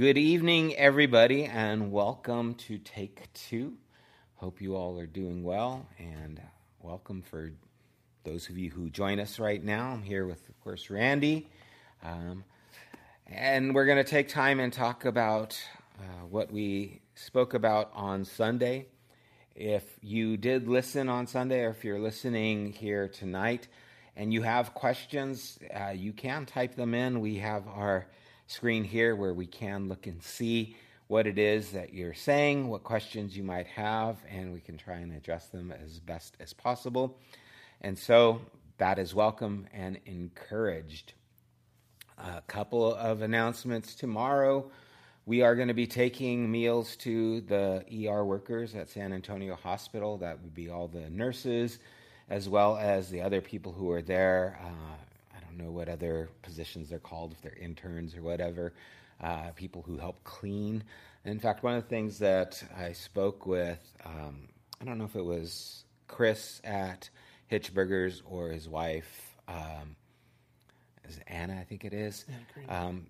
Good evening, everybody, and welcome to Take Two. Hope you all are doing well, and welcome for those of you who join us right now. I'm here with, of course, Rande, um, and we're going to take time and talk about uh, what we spoke about on Sunday. If you did listen on Sunday, or if you're listening here tonight, and you have questions, uh, you can type them in. We have our screen here where we can look and see what it is that you're saying, what questions you might have, and we can try and address them as best as possible. And so that is welcome and encouraged. A couple of announcements tomorrow. We are going to be taking meals to the ER workers at San Antonio Hospital. That would be all the nurses, as well as the other people who are there. Uh, know what other positions they're called, if they're interns or whatever, uh, people who help clean. in fact, one of the things that I spoke with, um, I don't know if it was Chris at Hitchburgers or his wife, um, is Anna, I think it is, um,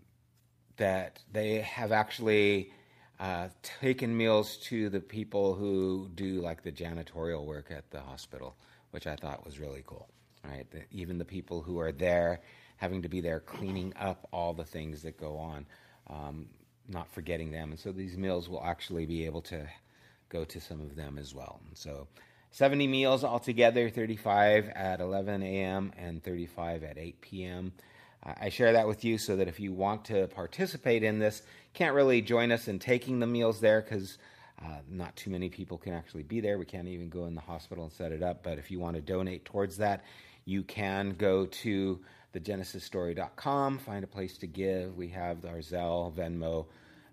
that they have actually uh, taken meals to the people who do like the janitorial work at the hospital, which I thought was really cool right? The, even the people who are there having to be there cleaning up all the things that go on, um, not forgetting them. And so these meals will actually be able to go to some of them as well. And so 70 meals altogether, 35 at 11 a.m. and 35 at 8 p.m. Uh, I share that with you so that if you want to participate in this, can't really join us in taking the meals there because uh, not too many people can actually be there. We can't even go in the hospital and set it up. But if you want to donate towards that, you can go to thegenesisstory.com, find a place to give. We have our Zelle, Venmo,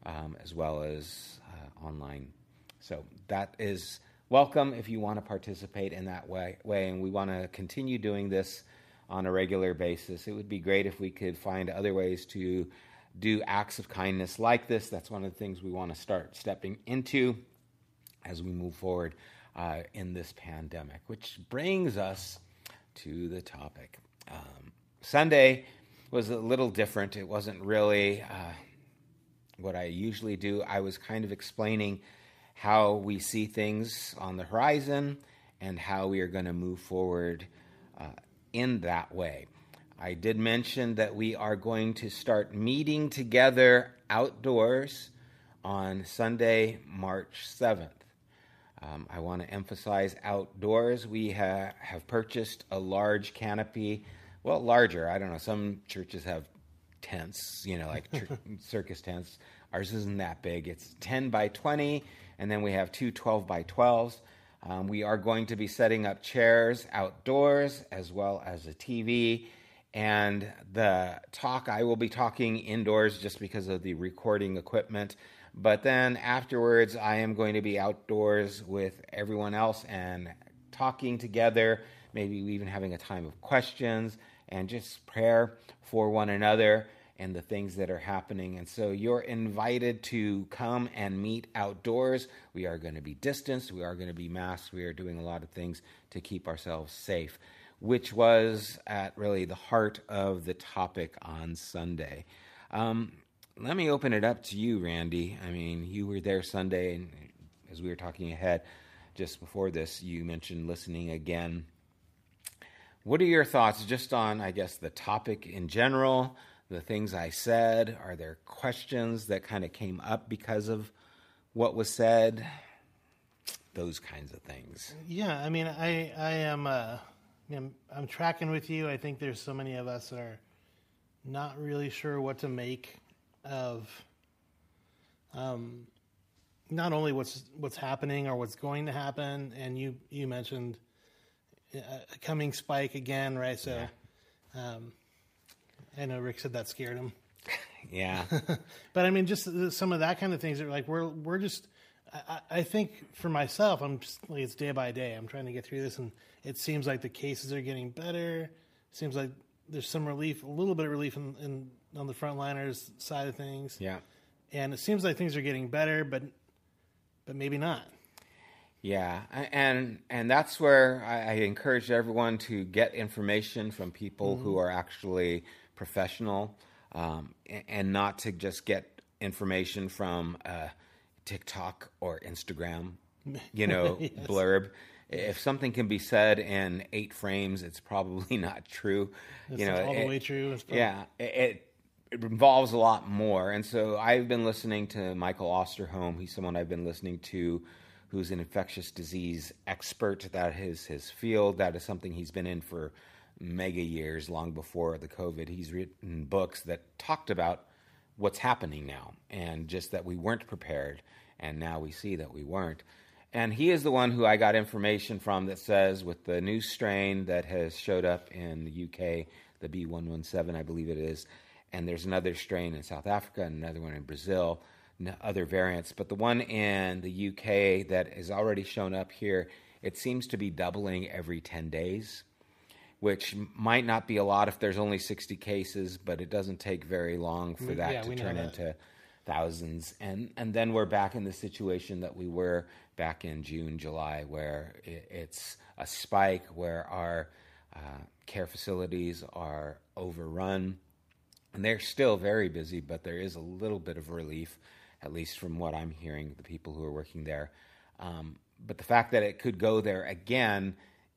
um, as well as uh, online. So that is welcome if you want to participate in that way, way. And we want to continue doing this on a regular basis. It would be great if we could find other ways to do acts of kindness like this. That's one of the things we want to start stepping into as we move forward uh, in this pandemic, which brings us to the topic. Um, Sunday was a little different. It wasn't really uh, what I usually do. I was kind of explaining how we see things on the horizon and how we are going to move forward uh, in that way. I did mention that we are going to start meeting together outdoors on Sunday, March 7th. Um, I want to emphasize outdoors. We ha- have purchased a large canopy. Well, larger. I don't know. Some churches have tents, you know, like circus tents. Ours isn't that big. It's 10 by 20, and then we have two 12 by 12s. Um, we are going to be setting up chairs outdoors as well as a TV. And the talk, I will be talking indoors just because of the recording equipment. But then afterwards, I am going to be outdoors with everyone else and talking together, maybe even having a time of questions and just prayer for one another and the things that are happening. And so you're invited to come and meet outdoors. We are going to be distanced, we are going to be masked, we are doing a lot of things to keep ourselves safe, which was at really the heart of the topic on Sunday. Um, let me open it up to you, Rande. I mean, you were there Sunday, and as we were talking ahead just before this, you mentioned listening again. What are your thoughts just on, I guess, the topic in general, the things I said? Are there questions that kind of came up because of what was said? Those kinds of things. Yeah, I mean, I I am uh, I'm, I'm tracking with you. I think there's so many of us that are not really sure what to make of um, not only what's what's happening or what's going to happen, and you you mentioned a coming spike again, right? So, yeah. um, I know Rick said that scared him. yeah, but I mean, just some of that kind of things are like we're we're just. I, I think for myself, I'm just like it's day by day. I'm trying to get through this, and it seems like the cases are getting better. It seems like there's some relief, a little bit of relief in, in on the frontliners side of things. Yeah. And it seems like things are getting better, but but maybe not. Yeah, and and that's where I, I encourage everyone to get information from people mm-hmm. who are actually professional, um, and, not to just get information from uh, TikTok or Instagram, you know, yes. blurb. If something can be said in eight frames, it's probably not true. It's you know, all it, the way true. Yeah, it, it involves a lot more. And so I've been listening to Michael Osterholm. He's someone I've been listening to who's an infectious disease expert. That is his field. That is something he's been in for mega years, long before the COVID. He's written books that talked about what's happening now and just that we weren't prepared. And now we see that we weren't. And he is the one who I got information from that says with the new strain that has showed up in the UK, the B117, I believe it is, and there's another strain in South Africa and another one in Brazil, other variants. But the one in the UK that has already shown up here, it seems to be doubling every 10 days, which might not be a lot if there's only 60 cases, but it doesn't take very long for that yeah, to turn that. into thousands. And, and then we're back in the situation that we were back in June, July, where it, it's a spike, where our uh, care facilities are overrun and they're still very busy, but there is a little bit of relief, at least from what I'm hearing, the people who are working there. Um, but the fact that it could go there again,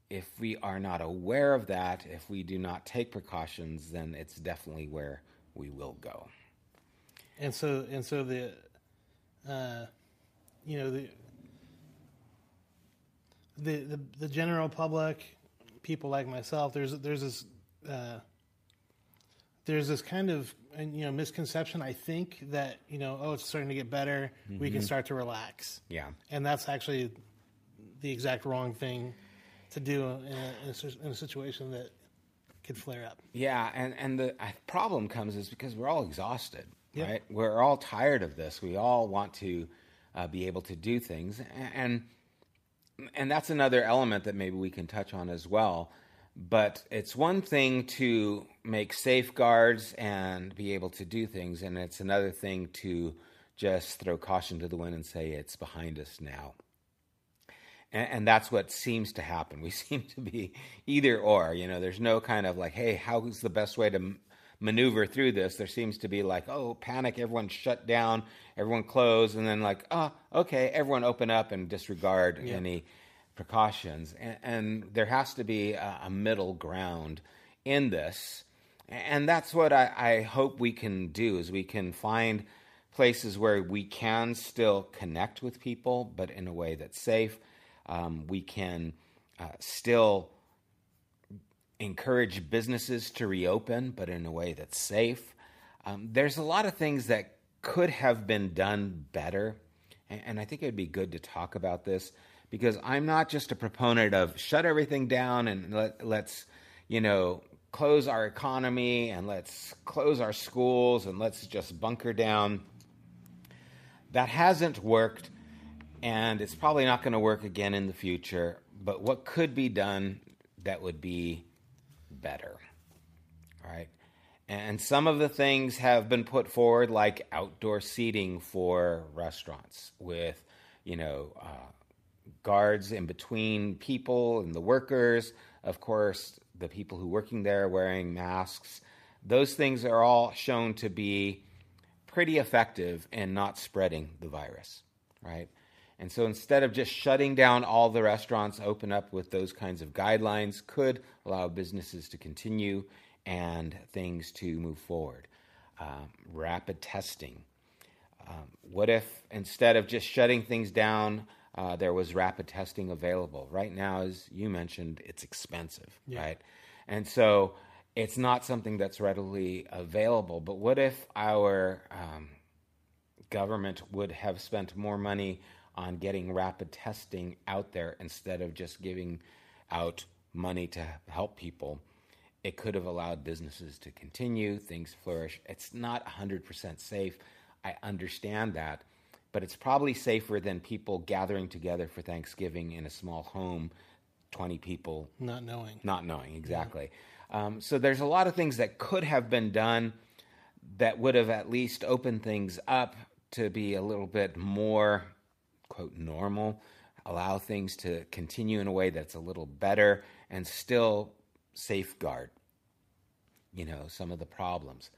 if we are not aware of that, if we do not take precautions, then it's definitely where we will go. And so, and so the, uh, you know, the, the, the, the general public, people like myself, there's, there's this, uh, there's this kind of you know misconception I think that you know oh it's starting to get better. Mm-hmm. we can mm-hmm. start to relax. Yeah. And that's actually the exact wrong thing to do in a, in a, in a situation that could flare up. Yeah and and the problem comes is because we're all exhausted yep. right? We're all tired of this. We all want to uh, be able to do things. And and that's another element that maybe we can touch on as well but it's one thing to make safeguards and be able to do things, and it's another thing to just throw caution to the wind and say it's behind us now. And, and, that's what seems to happen. We seem to be either or. You know, there's no kind of like, hey, how's the best way to m- maneuver through this? There seems to be like, oh, panic, everyone shut down, everyone close, and then like, oh, okay, everyone open up and disregard yeah. any precautions. And, and, there has to be a, a, middle ground in this. And that's what I, I hope we can do is we can find places where we can still connect with people, but in a way that's safe. Um, we can uh, still encourage businesses to reopen, but in a way that's safe. Um, there's a lot of things that could have been done better, and, and I think it'd be good to talk about this because I'm not just a proponent of shut everything down and let, let's, you know, close our economy and let's close our schools and let's just bunker down. That hasn't worked, and it's probably not going to work again in the future. But what could be done that would be better? Right. And some of the things have been put forward, like outdoor seating for restaurants with, you know, uh, guards in between people and the workers. Of course, the people who working there wearing masks. Those things are all shown to be pretty effective in not spreading the virus, right? And so instead of just shutting down all the restaurants, open up with those kinds of guidelines could allow businesses to continue and things to move forward. Um, rapid testing. Um, what if instead of just shutting things down, uh, there was rapid testing available. Right now, as you mentioned, it's expensive, yeah. right? And so it's not something that's readily available. But what if our um, government would have spent more money on getting rapid testing out there instead of just giving out money to help people? It could have allowed businesses to continue, things flourish. It's not 100% safe. I understand that but it's probably safer than people gathering together for Thanksgiving in a small home, 20 people. Not knowing. Not knowing, exactly. Yeah. Um, so there's a lot of things that could have been done that would have at least opened things up to be a little bit more, quote, normal, allow things to continue in a way that's a little better and still safeguard, you know, some of the problems.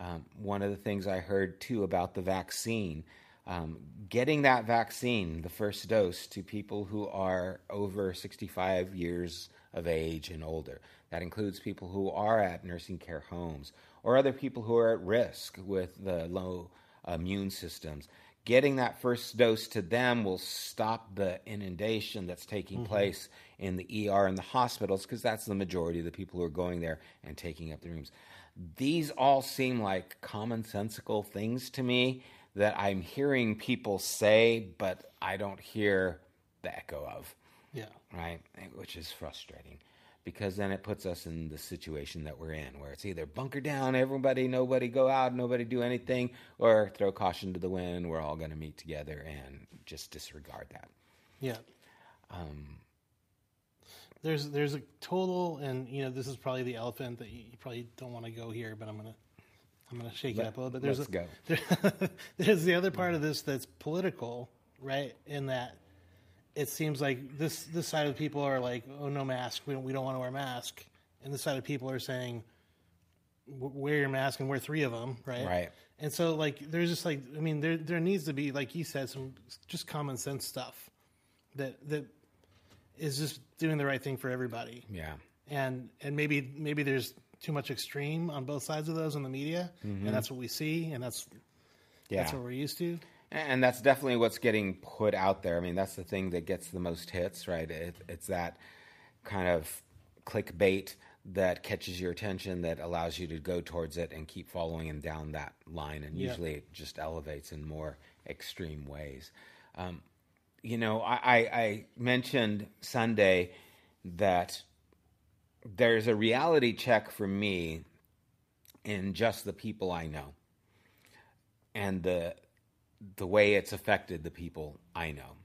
Um, one of the things I heard too about the vaccine, um, getting that vaccine, the first dose, to people who are over 65 years of age and older. That includes people who are at nursing care homes or other people who are at risk with the low immune systems. Getting that first dose to them will stop the inundation that's taking mm-hmm. place in the ER and the hospitals because that's the majority of the people who are going there and taking up the rooms. These all seem like commonsensical things to me that I'm hearing people say, but I don't hear the echo of. Yeah. Right? Which is frustrating because then it puts us in the situation that we're in where it's either bunker down, everybody, nobody go out, nobody do anything, or throw caution to the wind. We're all going to meet together and just disregard that. Yeah. Um, there's there's a total, and you know this is probably the elephant that you, you probably don't want to go here, but I'm gonna I'm gonna shake Let, it up a little bit. There's let's a, go. There, there's the other part of this that's political, right? In that it seems like this this side of people are like, oh no mask, we don't we don't want to wear mask, and this side of people are saying, wear your mask and wear three of them, right? Right. And so like there's just like I mean there there needs to be like you said some just common sense stuff that that is just doing the right thing for everybody. Yeah. And and maybe maybe there's too much extreme on both sides of those in the media, mm-hmm. and that's what we see, and that's yeah. that's what we're used to. And that's definitely what's getting put out there. I mean, that's the thing that gets the most hits, right? It, it's that kind of clickbait that catches your attention that allows you to go towards it and keep following and down that line. And yeah. usually it just elevates in more extreme ways. Um, you know, I, I, I mentioned Sunday that there's a reality check for me in just the people I know and the the way it's affected the people I know.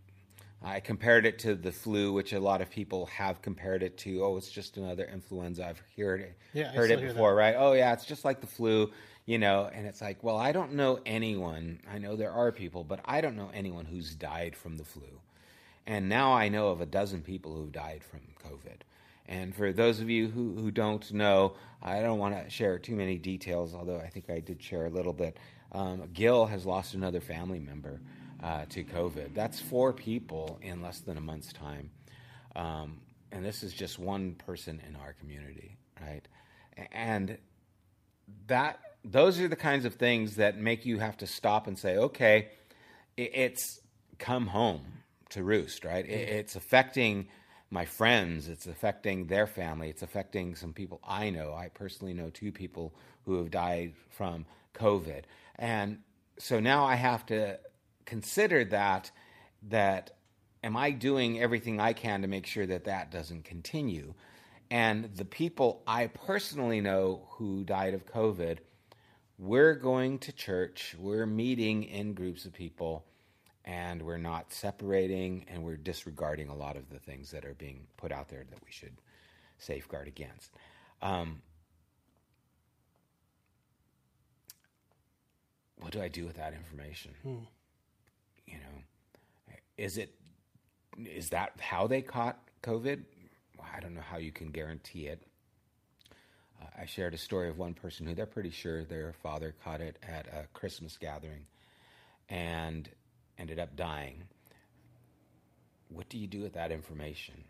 I compared it to the flu, which a lot of people have compared it to. Oh, it's just another influenza. I've heard it, yeah, heard it before, right? Oh, yeah, it's just like the flu, you know. And it's like, well, I don't know anyone. I know there are people, but I don't know anyone who's died from the flu. And now I know of a dozen people who've died from COVID. And for those of you who, who don't know, I don't want to share too many details, although I think I did share a little bit. Um, Gil has lost another family member uh, to COVID. That's four people in less than a month's time. Um, and this is just one person in our community, right? And that those are the kinds of things that make you have to stop and say, okay, it's come home to roost, right? It's affecting my friends, it's affecting their family, it's affecting some people I know. I personally know two people who have died from COVID. And so now I have to consider that that am I doing everything I can to make sure that that doesn't continue? And the people I personally know who died of COVID, we're going to church, we're meeting in groups of people, and we're not separating and we're disregarding a lot of the things that are being put out there that we should safeguard against. Um, what do I do with that information? Hmm. You know, is it is that how they caught COVID? I don't know how you can guarantee it. Uh, I shared a story of one person who they're pretty sure their father caught it at a Christmas gathering and ended up dying. What do you do with that information?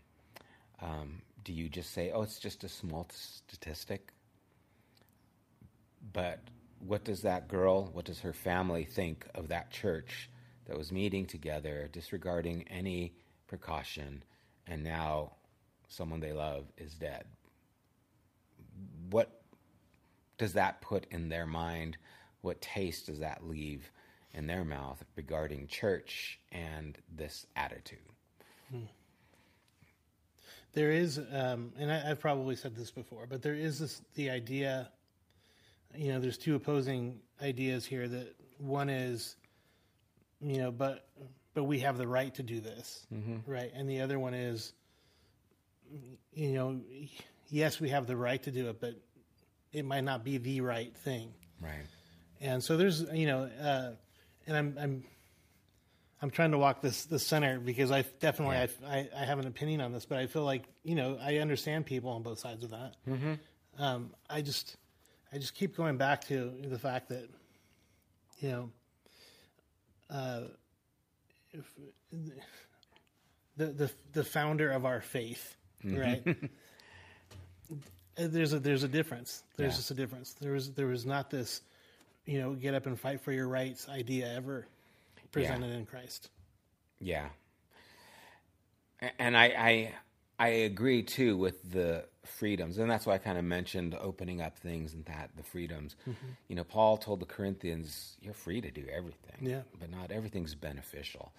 Um, do you just say, oh, it's just a small statistic? But what does that girl, what does her family think of that church that was meeting together, disregarding any precaution, and now someone they love is dead? What does that put in their mind? What taste does that leave in their mouth regarding church and this attitude? Hmm. There is, um, and I, have probably said this before, but there is this, the idea you know, there's two opposing ideas here. That one is, you know, but but we have the right to do this, mm-hmm. right? And the other one is, you know, yes, we have the right to do it, but it might not be the right thing, right? And so there's, you know, uh, and I'm I'm I'm trying to walk this the center because I definitely yeah. I, I, have an opinion on this, but I feel like you know I understand people on both sides of that. Mm-hmm. Um, I just I just keep going back to the fact that, you know, uh, if, the the the founder of our faith, Mm-hmm. right? There's a there's a difference. There's Yeah. just a difference. There was there was not this, you know, get up and fight for your rights idea ever presented in Christ. Yeah. And I, I I agree too with the freedoms, and that's why I kind of mentioned opening up things and that the freedoms. You know, Paul told the Corinthians, "You're free to do everything, Yeah. but not everything's beneficial."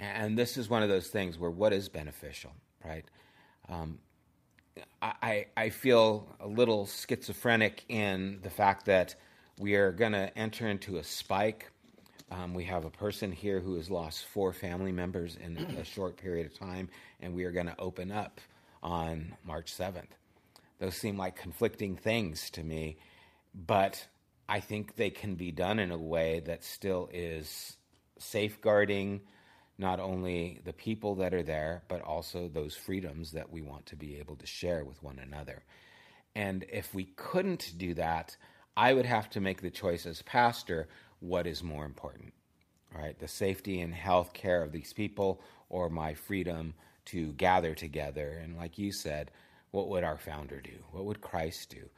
And this is one of those things where what is beneficial, right? Um, I I feel a little schizophrenic in the fact that we are going to enter into a spike. Um, we have a person here who has lost four family members in a short period of time, and we are going to open up on March 7th. Those seem like conflicting things to me, but I think they can be done in a way that still is safeguarding not only the people that are there, but also those freedoms that we want to be able to share with one another. And if we couldn't do that, I would have to make the choice as pastor what is more important, right? The safety and health care of these people or my freedom to gather together. And like you said, what would our founder do? What would Christ do?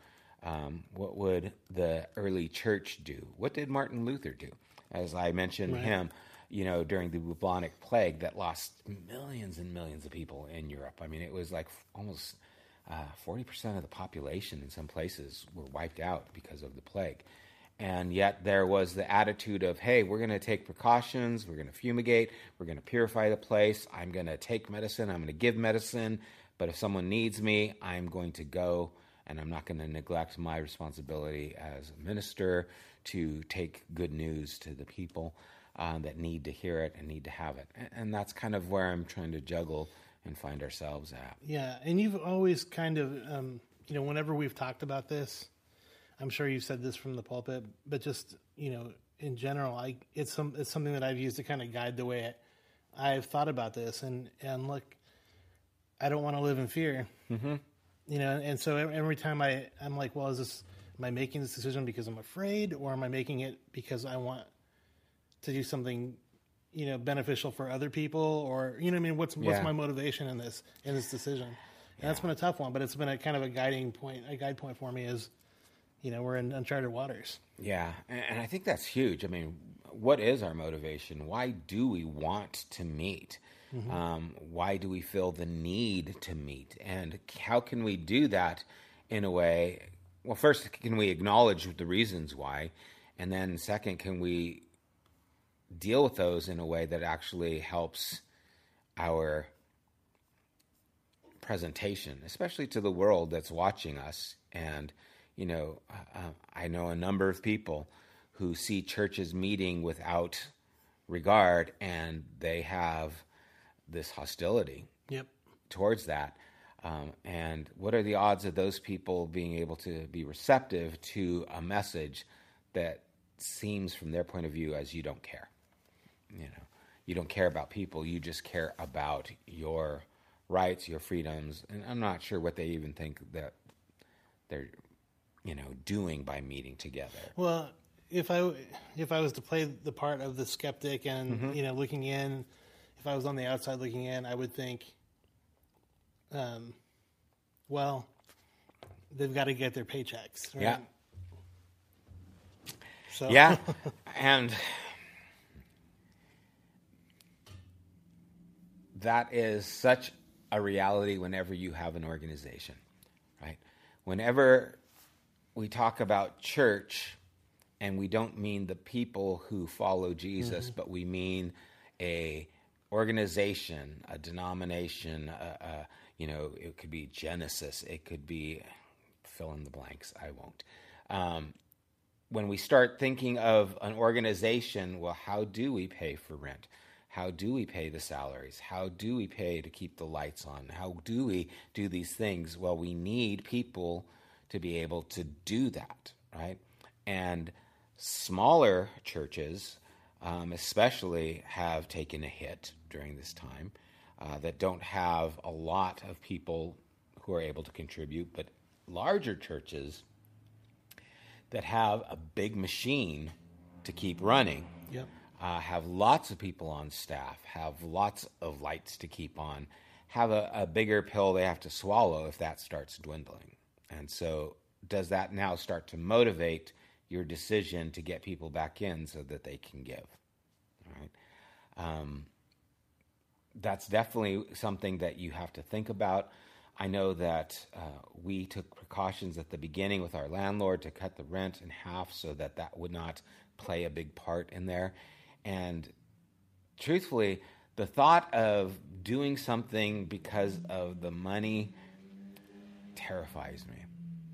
Um, what would the early church do? What did Martin Luther do? As I mentioned Right. him, you know, during the bubonic plague that lost millions and millions of people in Europe. I mean, it was like almost uh, forty percent of the population in some places were wiped out because of the plague. And yet there was the attitude of, hey, we're going to take precautions, we're going to fumigate, we're going to purify the place, I'm going to take medicine, I'm going to give medicine, but if someone needs me, I'm going to go and I'm not going to neglect my responsibility as a minister to take good news to the people um, that need to hear it and need to have it. And, and that's kind of where I'm trying to juggle and find ourselves at. Yeah, and you've always kind of, um, you know, whenever we've talked about this, I'm sure you've said this from the pulpit, but just you know, in general, I it's some it's something that I've used to kind of guide the way I, I've thought about this, and and look, I don't want to live in fear, mm-hmm. you know, and so every time I I'm like, well, is this am I making this decision because I'm afraid, or am I making it because I want to do something you know beneficial for other people or you know what I mean what's what's Yeah. my motivation in this in this decision and that's been a tough one but it's been a kind of a guiding point a guide point for me is you know we're in uncharted waters Yeah, and, and I think that's huge. I mean, what is our motivation? Why do we want to meet? Um, why do we feel the need to meet? And how can we do that in a way? Well, first, can we acknowledge the reasons why? And then, second, can we deal with those in a way that actually helps our presentation, especially to the world that's watching us. And, you know, uh, uh, I know a number of people who see churches meeting without regard and they have this hostility yep towards that. Um, and what are the odds of those people being able to be receptive to a message that seems, from their point of view, as you don't care? You know, you don't care about people. You just care about your rights, your freedoms, and I'm not sure what they even think that they're, you know, doing by meeting together. well if i if i was to play the part of the skeptic and Mm-hmm. you know looking in if i was on the outside looking in i would think um well they've got to get their paychecks right? Yeah. so Yeah, and that is such a reality whenever you have an organization, right? Whenever we talk about church, and we don't mean the people who follow Jesus, but we mean a organization, a denomination, a, a, you know, it could be Genesis, it could be fill in the blanks. I won't. Um, when we start thinking of an organization, well, how do we pay for rent? How do we pay the salaries? How do we pay to keep the lights on? How do we do these things? Well, we need people to be able to do that, right? And smaller churches, um, especially, have taken a hit during this time uh, that don't have a lot of people who are able to contribute, but larger churches that have a big machine to keep running, Yep. Uh, have lots of people on staff, have lots of lights to keep on, have a, a bigger pill they have to swallow if that starts dwindling. And so, does that now start to motivate your decision to get people back in so that they can give? All right. Um, that's definitely something that you have to think about. I know that uh, we took precautions at the beginning with our landlord to cut the rent in half so that that would not play a big part in there. And truthfully, the thought of doing something because of the money terrifies me,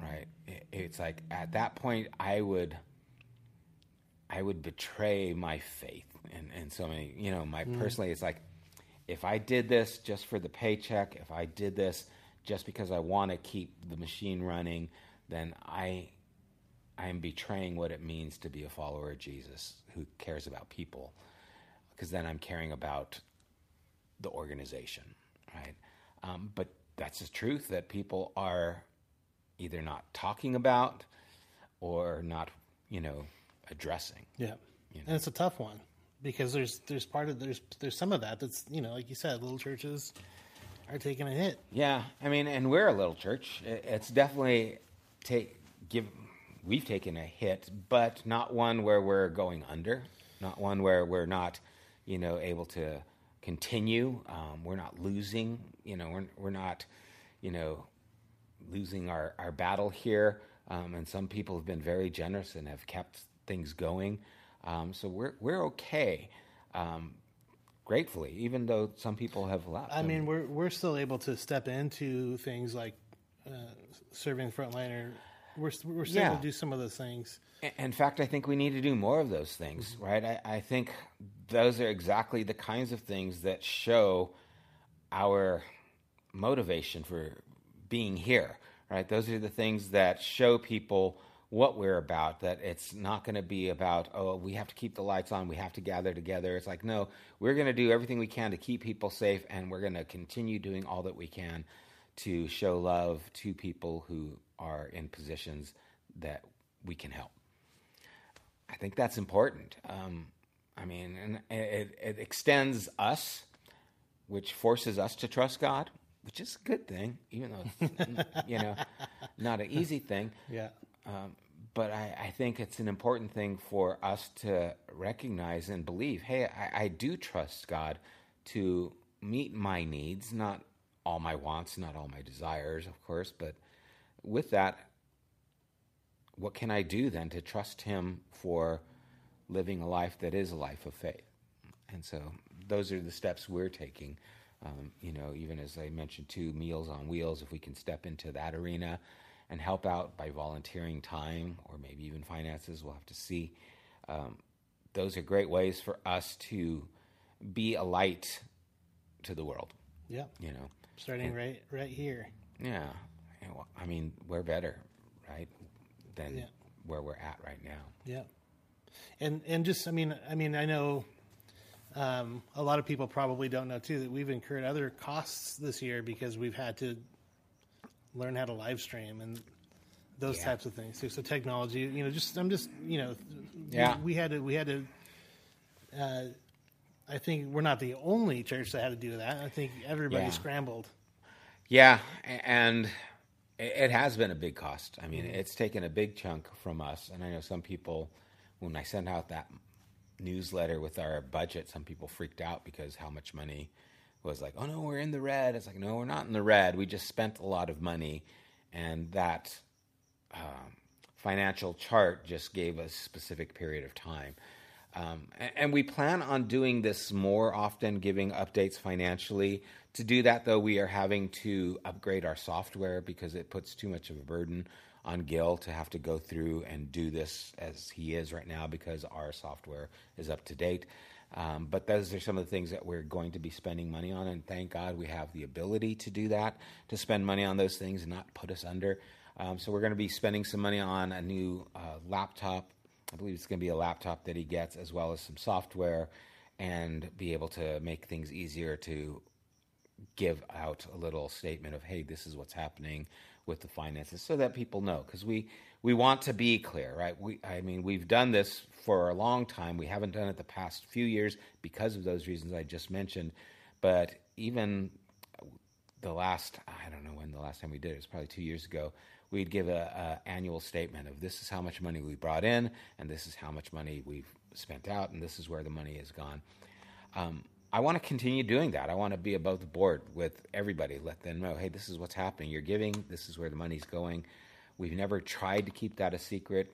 right? It's like at that point, I would. I would betray my faith and, and so many, you know, my mm. personally, it's like, if I did this just for the paycheck, if I did this just because I want to keep the machine running, then I I am betraying what it means to be a follower of Jesus who cares about people because then I'm caring about the organization, right? Um, but that's the truth that people are either not talking about or not, you know, addressing. Yeah. And it's a tough one because there's there's part of there's there's some of that that's you know like you said little churches are taking a hit. Yeah, I mean, and we're a little church. It's definitely take give. We've taken a hit, but not one where we're going under. Not one where we're not, you know, able to continue. Um, we're not losing. You know, we're we're not, you know, losing our our battle here. Um, and some people have been very generous and have kept things going. Um, so we're we're okay. Um, gratefully, even though some people have left. I mean, we're we're still able to step into things like uh, serving frontliner. We're we're still Yeah. to do some of those things. In fact, I think we need to do more of those things, mm-hmm. right? I, I think those are exactly the kinds of things that show our motivation for being here, right? Those are the things that show people what we're about, that it's not going to be about, oh, we have to keep the lights on, we have to gather together. It's like, no, we're going to do everything we can to keep people safe, and we're going to continue doing all that we can to show love to people who are in positions that we can help. I think that's important. Um, I mean, and it, it extends us, which forces us to trust God, which is a good thing, even though it's you know not an easy thing. Yeah. Um, but I, I think it's an important thing for us to recognize and believe. Hey, I, I do trust God to meet my needs, not all my wants, not all my desires, of course, but with that, what can I do then to trust Him for living a life that is a life of faith? And so those are the steps we're taking. Um, you know, even as I mentioned too, Meals on Wheels, if we can step into that arena and help out by volunteering time or maybe even finances, we'll have to see. Um, those are great ways for us to be a light to the world, Yeah. you know. Starting right right here. Yeah. I mean, we're better, right, than Yeah. where we're at right now. Yeah, and and just I mean I mean I know um, a lot of people probably don't know too that we've incurred other costs this year because we've had to learn how to live stream and those Yeah. types of things too. So technology, you know, just I'm just you know, Yeah. we, we had to we had to. Uh, I think we're not the only church that had to do that. I think everybody Yeah. scrambled. Yeah, and it has been a big cost. I mean, it's taken a big chunk from us. And I know some people, when I sent out that newsletter with our budget, some people freaked out because how much money was like, oh no, we're in the red. It's like, no, we're not in the red. We just spent a lot of money. And that um, financial chart just gave a specific period of time. Um, a- and we plan on doing this more often, giving updates financially. To do that, though, we are having to upgrade our software because it puts too much of a burden on Gil to have to go through and do this as he is right now because our software is up to date. Um, but those are some of the things that we're going to be spending money on, and thank God we have the ability to do that, to spend money on those things and not put us under. Um, so we're going to be spending some money on a new uh, laptop. I believe it's going to be a laptop that he gets, as well as some software, and be able to make things easier to give out a little statement of, hey, this is what's happening with the finances, so that people know. Because we we want to be clear, right? We, I mean, we've done this for a long time. We haven't done it the past few years because of those reasons I just mentioned. But even the last, I don't know when the last time we did it, it was probably two years ago. We'd give a, a annual statement of this is how much money we brought in, and this is how much money we've spent out, and this is where the money has gone. Um, I want to continue doing that. I want to be above the board with everybody. Let them know, hey, this is what's happening. You're giving. This is where the money's going. We've never tried to keep that a secret.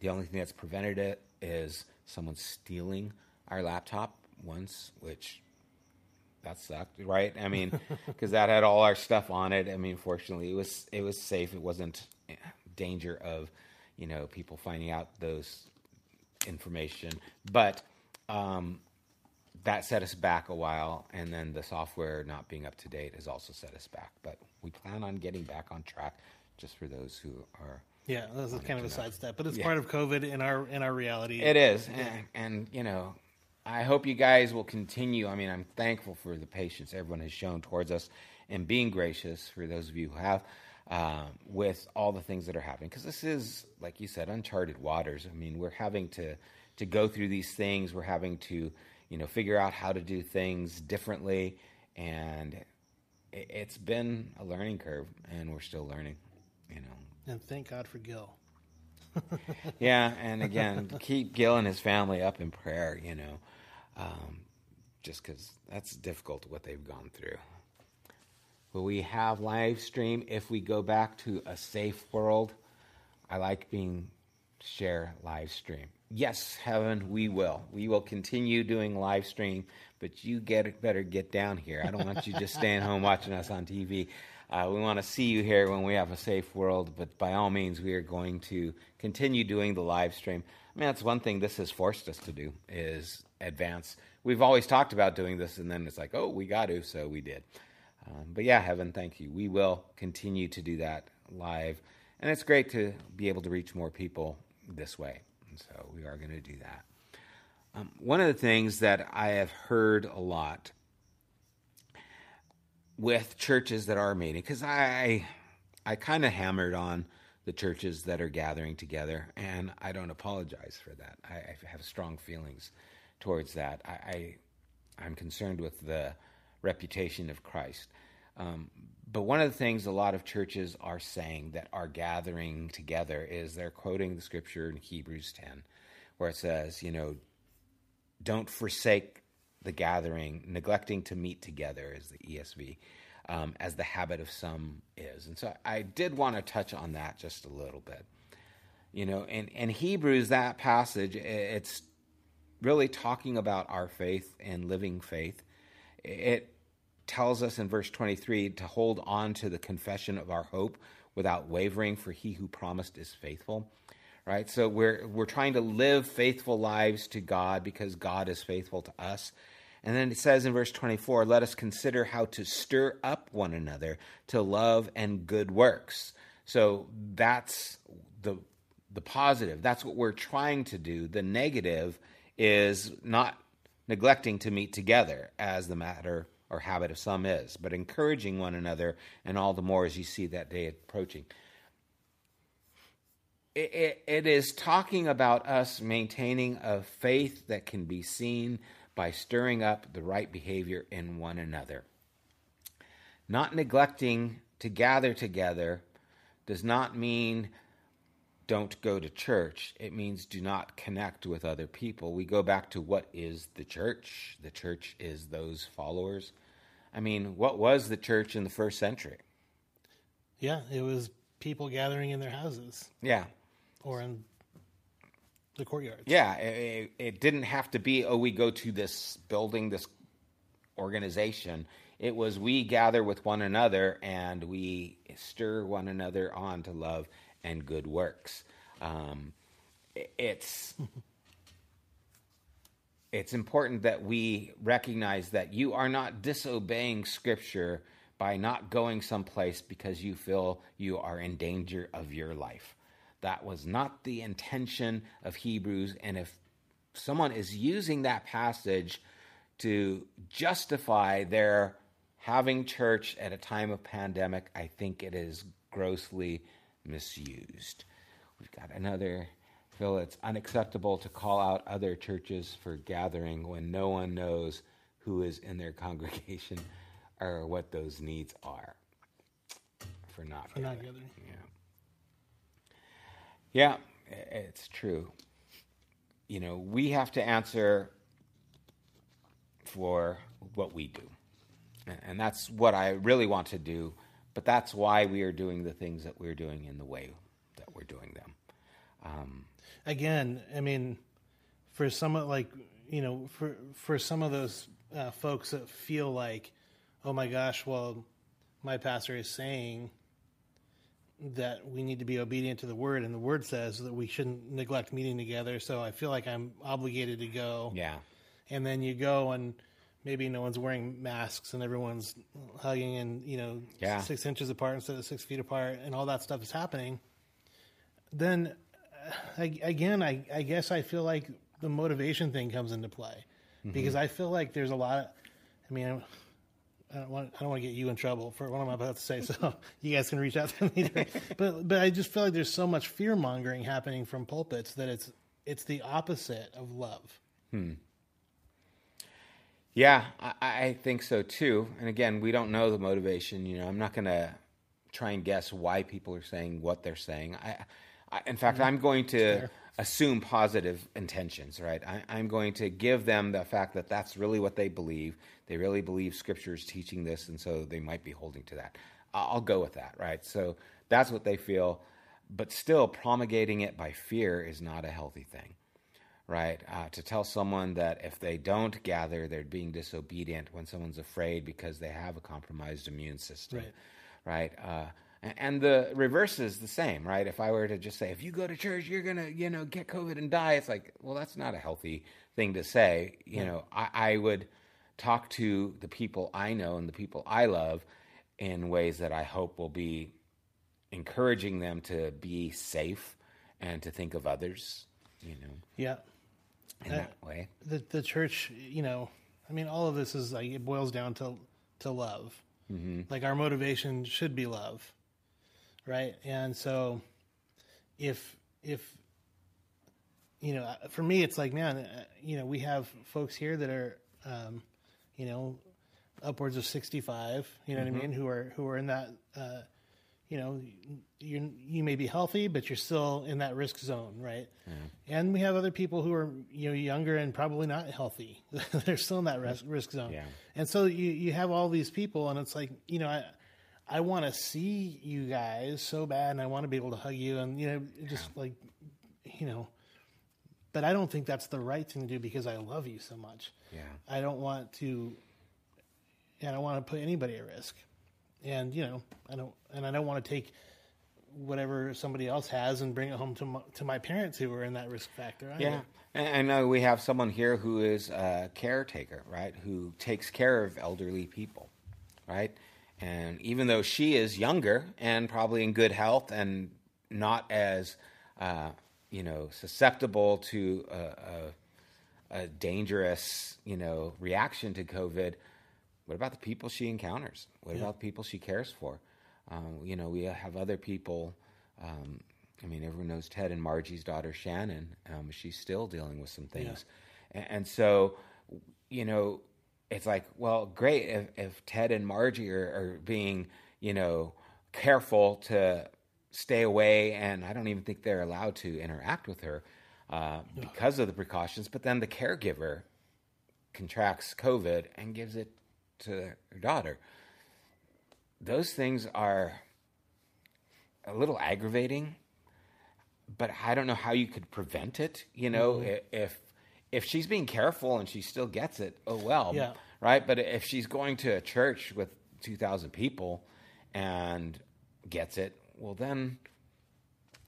The only thing that's prevented it is someone stealing our laptop once, which that sucked, right? I mean, because that had all our stuff on it. I mean, fortunately, it was it was safe. It wasn't danger of, you know, people finding out those information. But um, that set us back a while, and then the software not being up to date has also set us back. But we plan on getting back on track, just for those who are. Yeah, this is kind of a sidestep, but it's yeah. part of COVID in our in our reality. It is, and, and you know, I hope you guys will continue. I mean, I'm thankful for the patience everyone has shown towards us and being gracious for those of you who have um, with all the things that are happening. Because this is, like you said, uncharted waters. I mean, we're having to to go through these things. We're having to, you know, figure out how to do things differently, and it, it's been a learning curve, and we're still learning. You know. And thank God for Gil. yeah, and again, keep Gil and his family up in prayer. You know, um, just because that's difficult what they've gone through. Will we have live stream if we go back to a safe world? I like being share live stream. Yes, heaven, we will. We will continue doing live stream, but you get better get down here. I don't want you just staying home watching us on TV. Uh, we want to see you here when we have a safe world, but by all means, we are going to continue doing the live stream. I mean, that's one thing this has forced us to do is advance. We've always talked about doing this, and then it's like, oh, we got to, so we did. Um, but yeah, Heaven, thank you. We will continue to do that live, and it's great to be able to reach more people this way. And so we are going to do that. Um, one of the things that I have heard a lot with churches that are meeting, because I I kind of hammered on the churches that are gathering together, and I don't apologize for that. I, I have strong feelings towards that. I, I am concerned with the reputation of Christ. Um, but one of the things a lot of churches are saying that are gathering together is they're quoting the scripture in Hebrews 10, where it says, you know, don't forsake the gathering, neglecting to meet together, as the ESV, um, as the habit of some is. And so I did want to touch on that just a little bit. You know, in, in Hebrews, that passage, it's really talking about our faith and living faith. It tells us in verse 23 to hold on to the confession of our hope without wavering, for he who promised is faithful. Right? So we're, we're trying to live faithful lives to God because God is faithful to us. And then it says in verse 24, let us consider how to stir up one another to love and good works. So that's the, the positive. That's what we're trying to do. The negative is not neglecting to meet together as the matter or habit of some is, but encouraging one another, and all the more as you see that day approaching. It, it, it is talking about us maintaining a faith that can be seen by stirring up the right behavior in one another. Not neglecting to gather together does not mean don't go to church. It means do not connect with other people. We go back to what is the church? The church is those followers. I mean, what was the church in the first century? Yeah, it was people gathering in their houses. Yeah. Or in the courtyards. Yeah, it, it didn't have to be, oh, we go to this building, this organization. It was we gather with one another and we stir one another on to love and good works. Um, it's it's important that we recognize that you are not disobeying Scripture by not going someplace because you feel you are in danger of your life. That was not the intention of Hebrews. And if someone is using that passage to justify their having church at a time of pandemic, I think it is grossly misused. we've got another. Phil, it's unacceptable to call out other churches for gathering when no one knows who is in their congregation or what those needs are for not For not gathering. gathering. Yeah. Yeah, it's true. You know, we have to answer for what we do. And- And that's what I really want to do, but that's why we are doing the things that we're doing in the way that we're doing them. Um, again, I mean, for some of like you know, for for some of those uh, folks that feel like, oh my gosh, well, my pastor is saying that we need to be obedient to the word, and the word says that we shouldn't neglect meeting together. So I feel like I'm obligated to go. yeah. and then you go and maybe no one's wearing masks and everyone's hugging and you know Yeah. six inches apart instead of six feet apart and all that stuff is happening then I, again I, I guess i feel like the motivation thing comes into play because i feel like there's a lot of i mean I don't want I don't want to get you in trouble for what I'm about to say, so you guys can reach out to me. but but I just feel like there's so much fear mongering happening from pulpits that it's it's the opposite of love. Hmm. Yeah, I, I think so too. And again, we don't know the motivation. You know, I'm not going to try and guess why people are saying what they're saying. I in fact, I'm going to assume positive intentions. Right? I, I'm going to give them the fact that that's really what they believe. They really believe Scripture is teaching this, and so they might be holding to that. I'll go with that. Right? So that's what they feel. But still, promulgating it by fear is not a healthy thing right? Uh, to tell someone that if they don't gather, they're being disobedient when someone's afraid because they have a compromised immune system, right? Uh, a- and the reverse is the same, right? If I were to just say, if you go to church, you're gonna, you know, get COVID and die, it's like, well, that's not a healthy thing to say. You know, I, I would talk to the people I know and the people I love in ways that I hope will be encouraging them to be safe and to think of others, you know, Yeah. in Uh, that way. the the church, you know, I mean, all of this is like it boils down to to love. Mm-hmm. Like our motivation should be love, right? And so, if if you know, for me, it's like, man, uh, you know, we have folks here that are, um, you know, upwards of sixty five. You know what I mean? Who are who are in that. Uh, you know, you you may be healthy, but you're still in that risk zone, right? And we have other people who are you know younger and probably not healthy. They're still in that risk, risk zone. Yeah. And so you you have all these people, and it's like you know I I want to see you guys so bad, and I want to be able to hug you, and you know just like you know, but I don't think that's the right thing to do because I love you so much. Yeah. I don't want to, and I don't want to put anybody at risk. And you know, I don't, and I don't want to take whatever somebody else has and bring it home to my, to my parents who are in that risk factor. either. Yeah. And I know we have someone here who is a caretaker, right? Who takes care of elderly people, right? And even though she is younger and probably in good health and not as, uh, you know, susceptible to a, a, a dangerous, you know, reaction to COVID, what about the people she encounters? What about the people she cares for? Um, you know, we have other people. Um, I mean, everyone knows Ted and Margie's daughter Shannon. Um, she's still dealing with some things, and, and so, you know, it's like, well, great if, if Ted and Margie are, are being, you know, careful to stay away, and I don't even think they're allowed to interact with her uh, because of the precautions. But then the caregiver contracts COVID and gives it to her daughter. Those things are a little aggravating, but I don't know how you could prevent it. You know, I if if she's being careful and she still gets it, oh well, Yeah. right. But if she's going to a church with two thousand people and gets it, well then,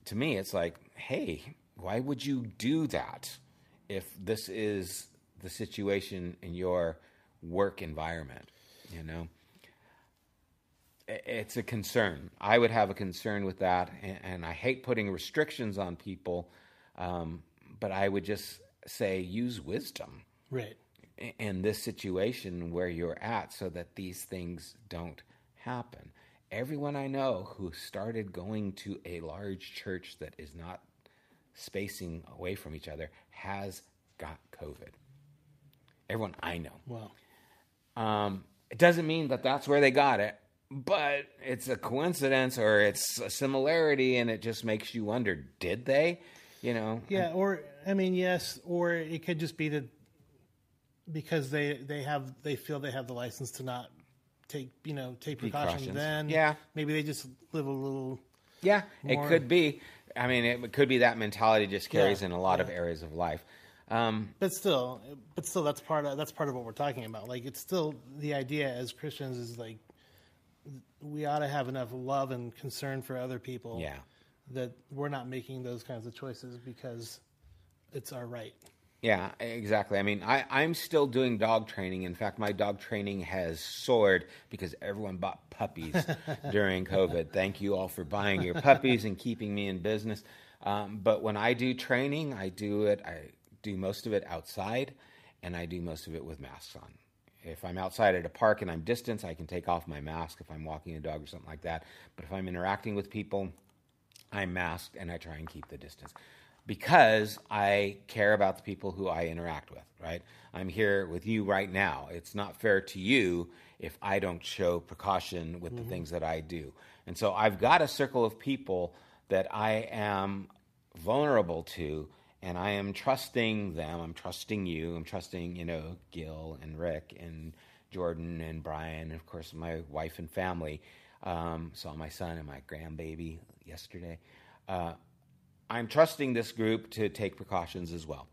to me, it's like, hey, why would you do that if this is the situation in your work environment? You know it's a concern. I would have a concern with that, and, and I hate putting restrictions on people, um, but I would just say use wisdom Right. in this situation where you're at so that these things don't happen. everyone I know who started going to a large church that is not spacing away from each other has got COVID. Everyone I know. Wow. Um, it doesn't mean that that's where they got it, but it's a coincidence or it's a similarity, and it just makes you wonder: Did they? You know? Yeah, or I mean, yes, or it could just be that because they they have they feel they have the license to not take you know take precautions. Precautions. Then Yeah. maybe they just live a little. Yeah, More- it could be. I mean, it could be that mentality just carries Yeah, in a lot of areas of life. Um, But still, but still, that's part of that's part of what we're talking about. Like, it's still the idea as Christians is like we ought to have enough love and concern for other people. Yeah. that we're not making those kinds of choices because it's our right. Yeah, exactly. I mean, I, I'm still doing dog training. In fact, my dog training has soared because everyone bought puppies during COVID. Thank you all for buying your puppies and keeping me in business. Um, but when I do training, I do it. I do most of it outside, and I do most of it with masks on. If I'm outside at a park and I'm distance, I can take off my mask if I'm walking a dog or something like that. But if I'm interacting with people, I'm masked and I try and keep the distance because I care about the people who I interact with, right? I'm here with you right now. It's not fair to you if I don't show precaution with the things that I do. And so I've got a circle of people that I am vulnerable to and I am trusting them. I'm trusting you. I'm trusting, you know, Gil and Rick and Jordan and Brian, and of course my wife and family. Um, saw my son and my grandbaby yesterday. Uh, I'm trusting this group to take precautions as well.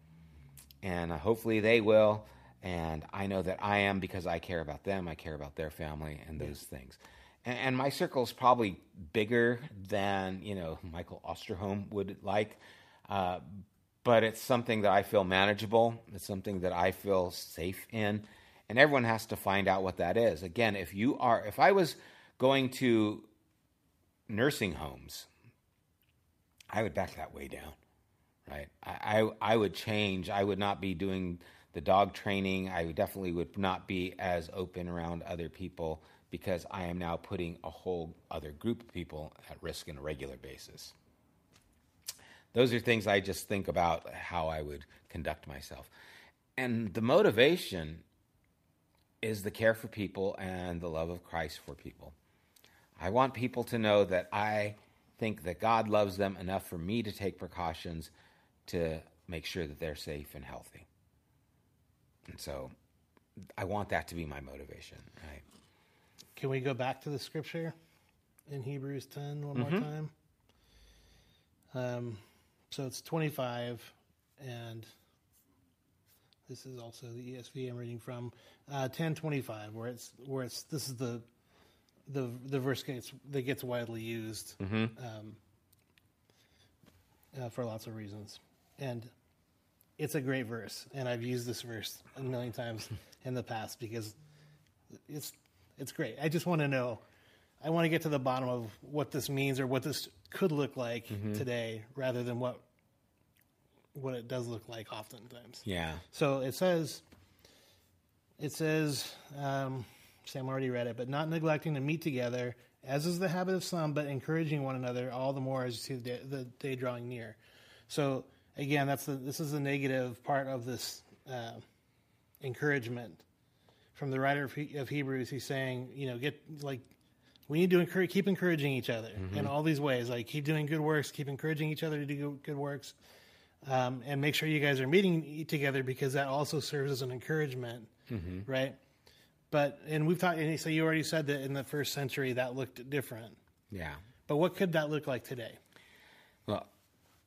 And uh, hopefully they will. And I know that I am because I care about them, I care about their family and those things. And, and my circle is probably bigger than, you know, Michael Osterholm would like. Uh, but it's something that I feel manageable. It's something that I feel safe in. And everyone has to find out what that is. Again, if you are, if I was going to nursing homes, I would back that way down, right? I, I, I would change. I would not be doing the dog training. I definitely would not be as open around other people because I am now putting a whole other group of people at risk on a regular basis. Those are things I just think about how I would conduct myself. And the motivation is the care for people and the love of Christ for people. I want people to know that I think that God loves them enough for me to take precautions to make sure that they're safe and healthy. And so I want that to be my motivation, right? Can we go back to the scripture in Hebrews 10 one more time? Um, so it's 25, and this is also the ESV I'm reading from uh, 1025, where it's where it's this is the the the verse gets that gets widely used um, uh, for lots of reasons, and it's a great verse, and I've used this verse a million times in the past because it's it's great. I just want to know. I want to get to the bottom of what this means or what this could look like today, rather than what what it does look like oftentimes. Yeah. So it says, it says, um, Sam already read it, but not neglecting to meet together, as is the habit of some, but encouraging one another all the more as you see the day, the day drawing near. So again, that's the this is the negative part of this uh, encouragement from the writer of, he, of Hebrews. He's saying, you know, get like we need to encourage, keep encouraging each other in all these ways. Like keep doing good works, keep encouraging each other to do good- works, um, and make sure you guys are meeting together because that also serves as an encouragement, right? But and we've talked. And so you already said that in the first century that looked different. Yeah. But what could that look like today? Well,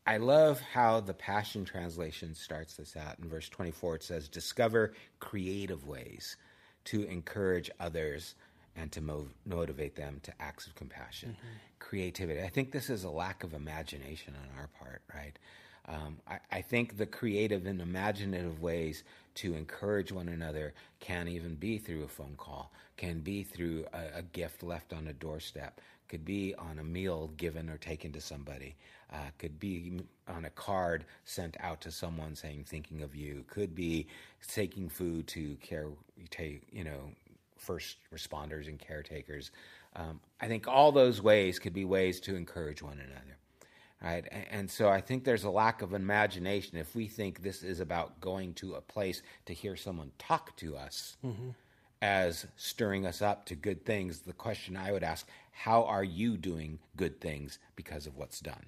I love how the Passion Translation starts this out. In verse 24, it says, Discover creative ways to encourage others and to mo- motivate them to acts of compassion. Mm-hmm. Creativity. I think this is a lack of imagination on our part, right? Um, I, I think the creative and imaginative ways to encourage one another can even be through a phone call, can be through a, a gift left on a doorstep, could be on a meal given or taken to somebody, uh, could be on a card sent out to someone saying thinking of you, could be taking food to care, take you know, first responders and caretakers. Um, I think all those ways could be ways to encourage one another. Right? And, so I think there's a lack of imagination if we think this is about going to a place to hear someone talk to us mm-hmm. as stirring us up to good things. The question I would ask, how are you doing good things because of what's done?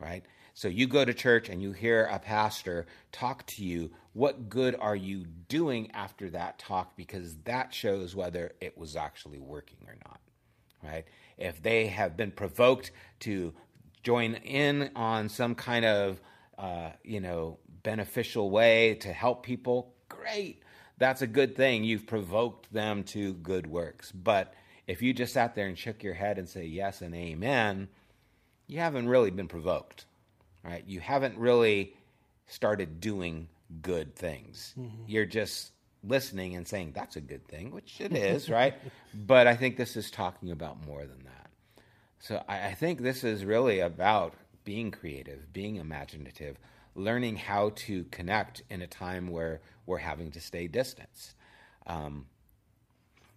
Right? So you go to church and you hear a pastor talk to you. What good are you doing after that talk? Because that shows whether it was actually working or not. Right? If they have been provoked to join in on some kind of, uh, you know, beneficial way to help people, great. That's a good thing. You've provoked them to good works. But if you just sat there and shook your head and say yes and amen, you haven't really been provoked right? You haven't really started doing good things. Mm-hmm. You're just listening and saying that's a good thing, which it is, right? But I think this is talking about more than that. So I, I think this is really about being creative, being imaginative, learning how to connect in a time where we're having to stay distanced. Um,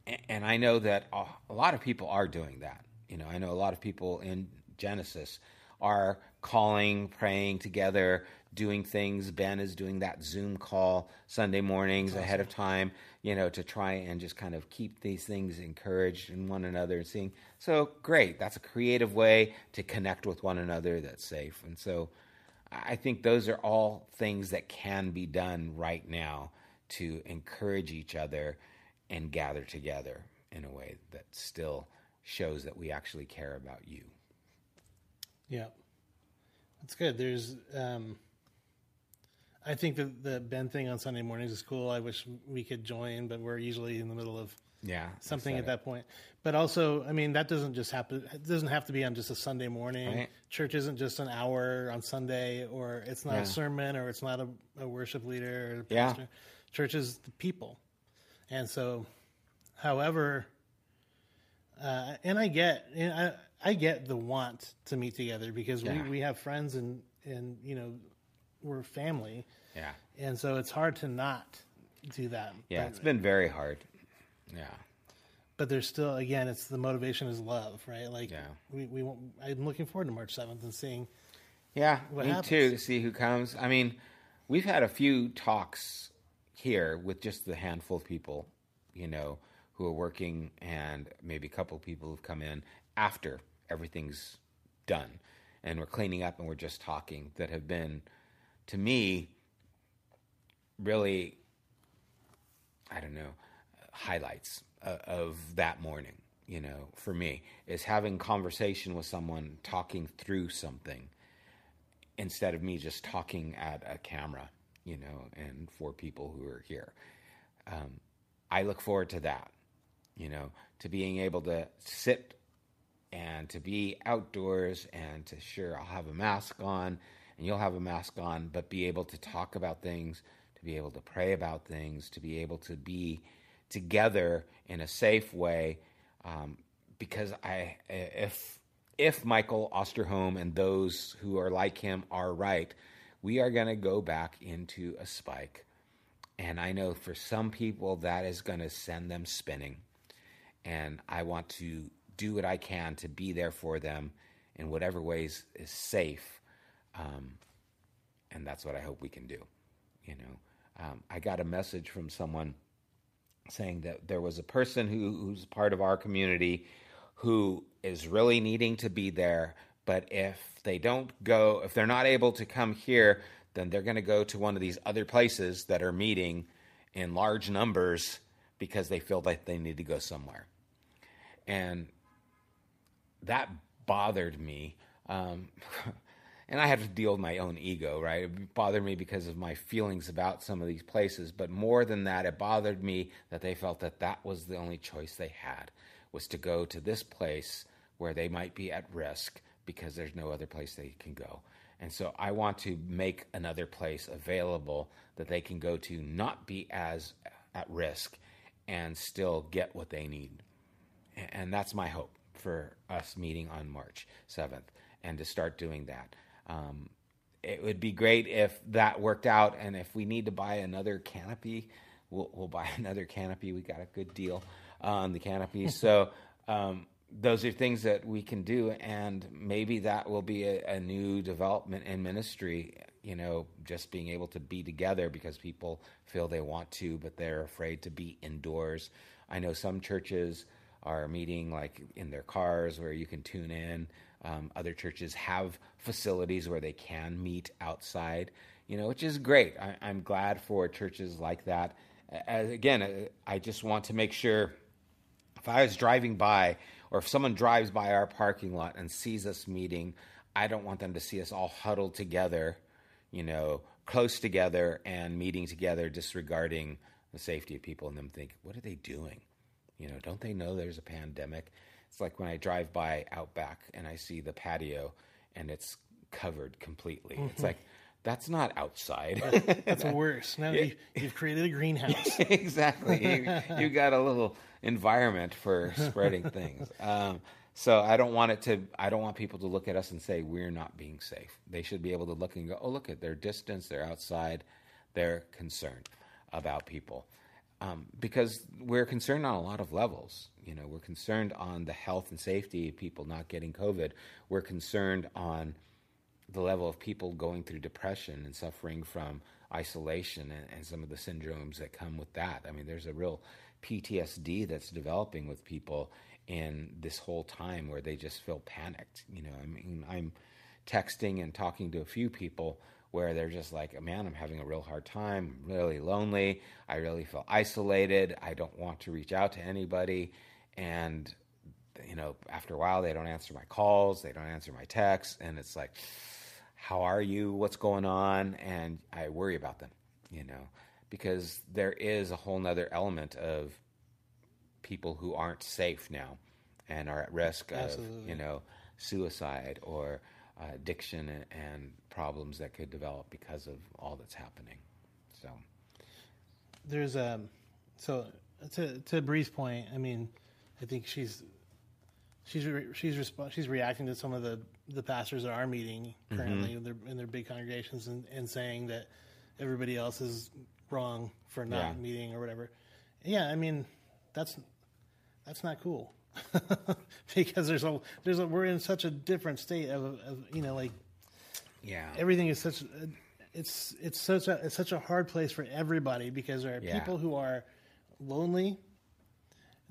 and, and I know that a lot of people are doing that. You know, I know a lot of people in Genesis are calling, praying together, doing things. Ben is doing that Zoom call Sunday mornings awesome. ahead of time, you know, to try and just kind of keep these things encouraged in one another and seeing. So great. That's a creative way to connect with one another that's safe. And so I think those are all things that can be done right now to encourage each other and gather together in a way that still shows that we actually care about you. Yeah. That's good. There's, um, I think that the Ben thing on Sunday mornings is cool. I wish we could join, but we're usually in the middle of yeah something at that point. But also, I mean, that doesn't just happen. It doesn't have to be on just a Sunday morning. Right. Church isn't just an hour on Sunday, or it's not yeah. a sermon, or it's not a, a worship leader or a pastor. Yeah. Church is the people, and so, however, uh, and I get, and I, I get the want to meet together because yeah. we, we have friends and and you know we're family. Yeah. And so it's hard to not do that. Yeah, but, it's been very hard. Yeah. But there's still again, it's the motivation is love, right? Like yeah. we we I'm looking forward to March 7th and seeing Yeah, me happens. too to see who comes. I mean, we've had a few talks here with just the handful of people, you know, who are working and maybe a couple of people who've come in after everything's done and we're cleaning up and we're just talking that have been to me really i don't know highlights uh, of that morning you know for me is having conversation with someone talking through something instead of me just talking at a camera you know and for people who are here. Um, i look forward to that you know to being able to sit and to be outdoors and to sure I'll have a mask on and you'll have a mask on, but be able to talk about things, to be able to pray about things, to be able to be together in a safe way. Um, because I, if if Michael Osterholm and those who are like him are right, we are going to go back into a spike. And I know for some people that is going to send them spinning. And I want to do what I can to be there for them in whatever ways is safe. Um, and that's what I hope we can do. You know, um, I got a message from someone saying that there was a person who, who's part of our community who is really needing to be there, but if they don't go, if they're not able to come here, then they're going to go to one of these other places that are meeting in large numbers because they feel like they need to go somewhere. And that bothered me. Um, and I had to deal with my own ego, right? It bothered me because of my feelings about some of these places. But more than that, it bothered me that they felt that that was the only choice they had was to go to this place where they might be at risk because there's no other place they can go. And so I want to make another place available that they can go to, not be as at risk, and still get what they need. And that's my hope for us meeting on March 7th and to start doing that. Um, it would be great if that worked out, and if we need to buy another canopy, we'll, we'll buy another canopy. We got a good deal on the canopy, so um, those are things that we can do, and maybe that will be a, a new development in ministry. You know, just being able to be together because people feel they want to, but they're afraid to be indoors. I know some churches are meeting like in their cars where you can tune in. Um, other churches have facilities where they can meet outside, you know, which is great. I, I'm glad for churches like that. As, again, I just want to make sure if I was driving by or if someone drives by our parking lot and sees us meeting, I don't want them to see us all huddled together, you know, close together and meeting together, disregarding the safety of people and them think, what are they doing? You know, don't they know there's a pandemic? It's like when I drive by Outback and I see the patio and it's covered completely. Mm-hmm. It's like, that's not outside. That's worse. Now yeah. you, have created a greenhouse. exactly. You, you got a little environment for spreading things. Um, so I don't want it to. I don't want people to look at us and say we're not being safe. They should be able to look and go, "Oh, look at their distance. They're outside. They're concerned about people." Um, because we're concerned on a lot of levels. You know, we're concerned on the health and safety of people not getting COVID. We're concerned on the level of people going through depression and suffering from isolation and, and, some of the syndromes that come with that. I mean, there's a real PTSD that's developing with people in this whole time where they just feel panicked. You know, I mean, I'm texting and talking to a few people where they're just like, man, I'm having a real hard time, I'm really lonely. I really feel isolated. I don't want to reach out to anybody. And, you know, after a while, they don't answer my calls, they don't answer my texts. And it's like, how are you? What's going on? And I worry about them, you know, because there is a whole nother element of people who aren't safe now and are at risk Absolutely. of, you know, suicide or uh, addiction and, problems that could develop because of all that's happening. So there's a so to to Bree's point, I mean, I think she's she's re- she's resp- she's reacting to some of the the pastors at our meeting currently mm-hmm. in, their, in their big congregations and, and saying that everybody else is wrong for not yeah. meeting or whatever. Yeah, I mean that's that's not cool because there's a there's a we're in such a different state of, of you know like yeah everything is such a, it's it's such a it's such a hard place for everybody because there are yeah. people who are lonely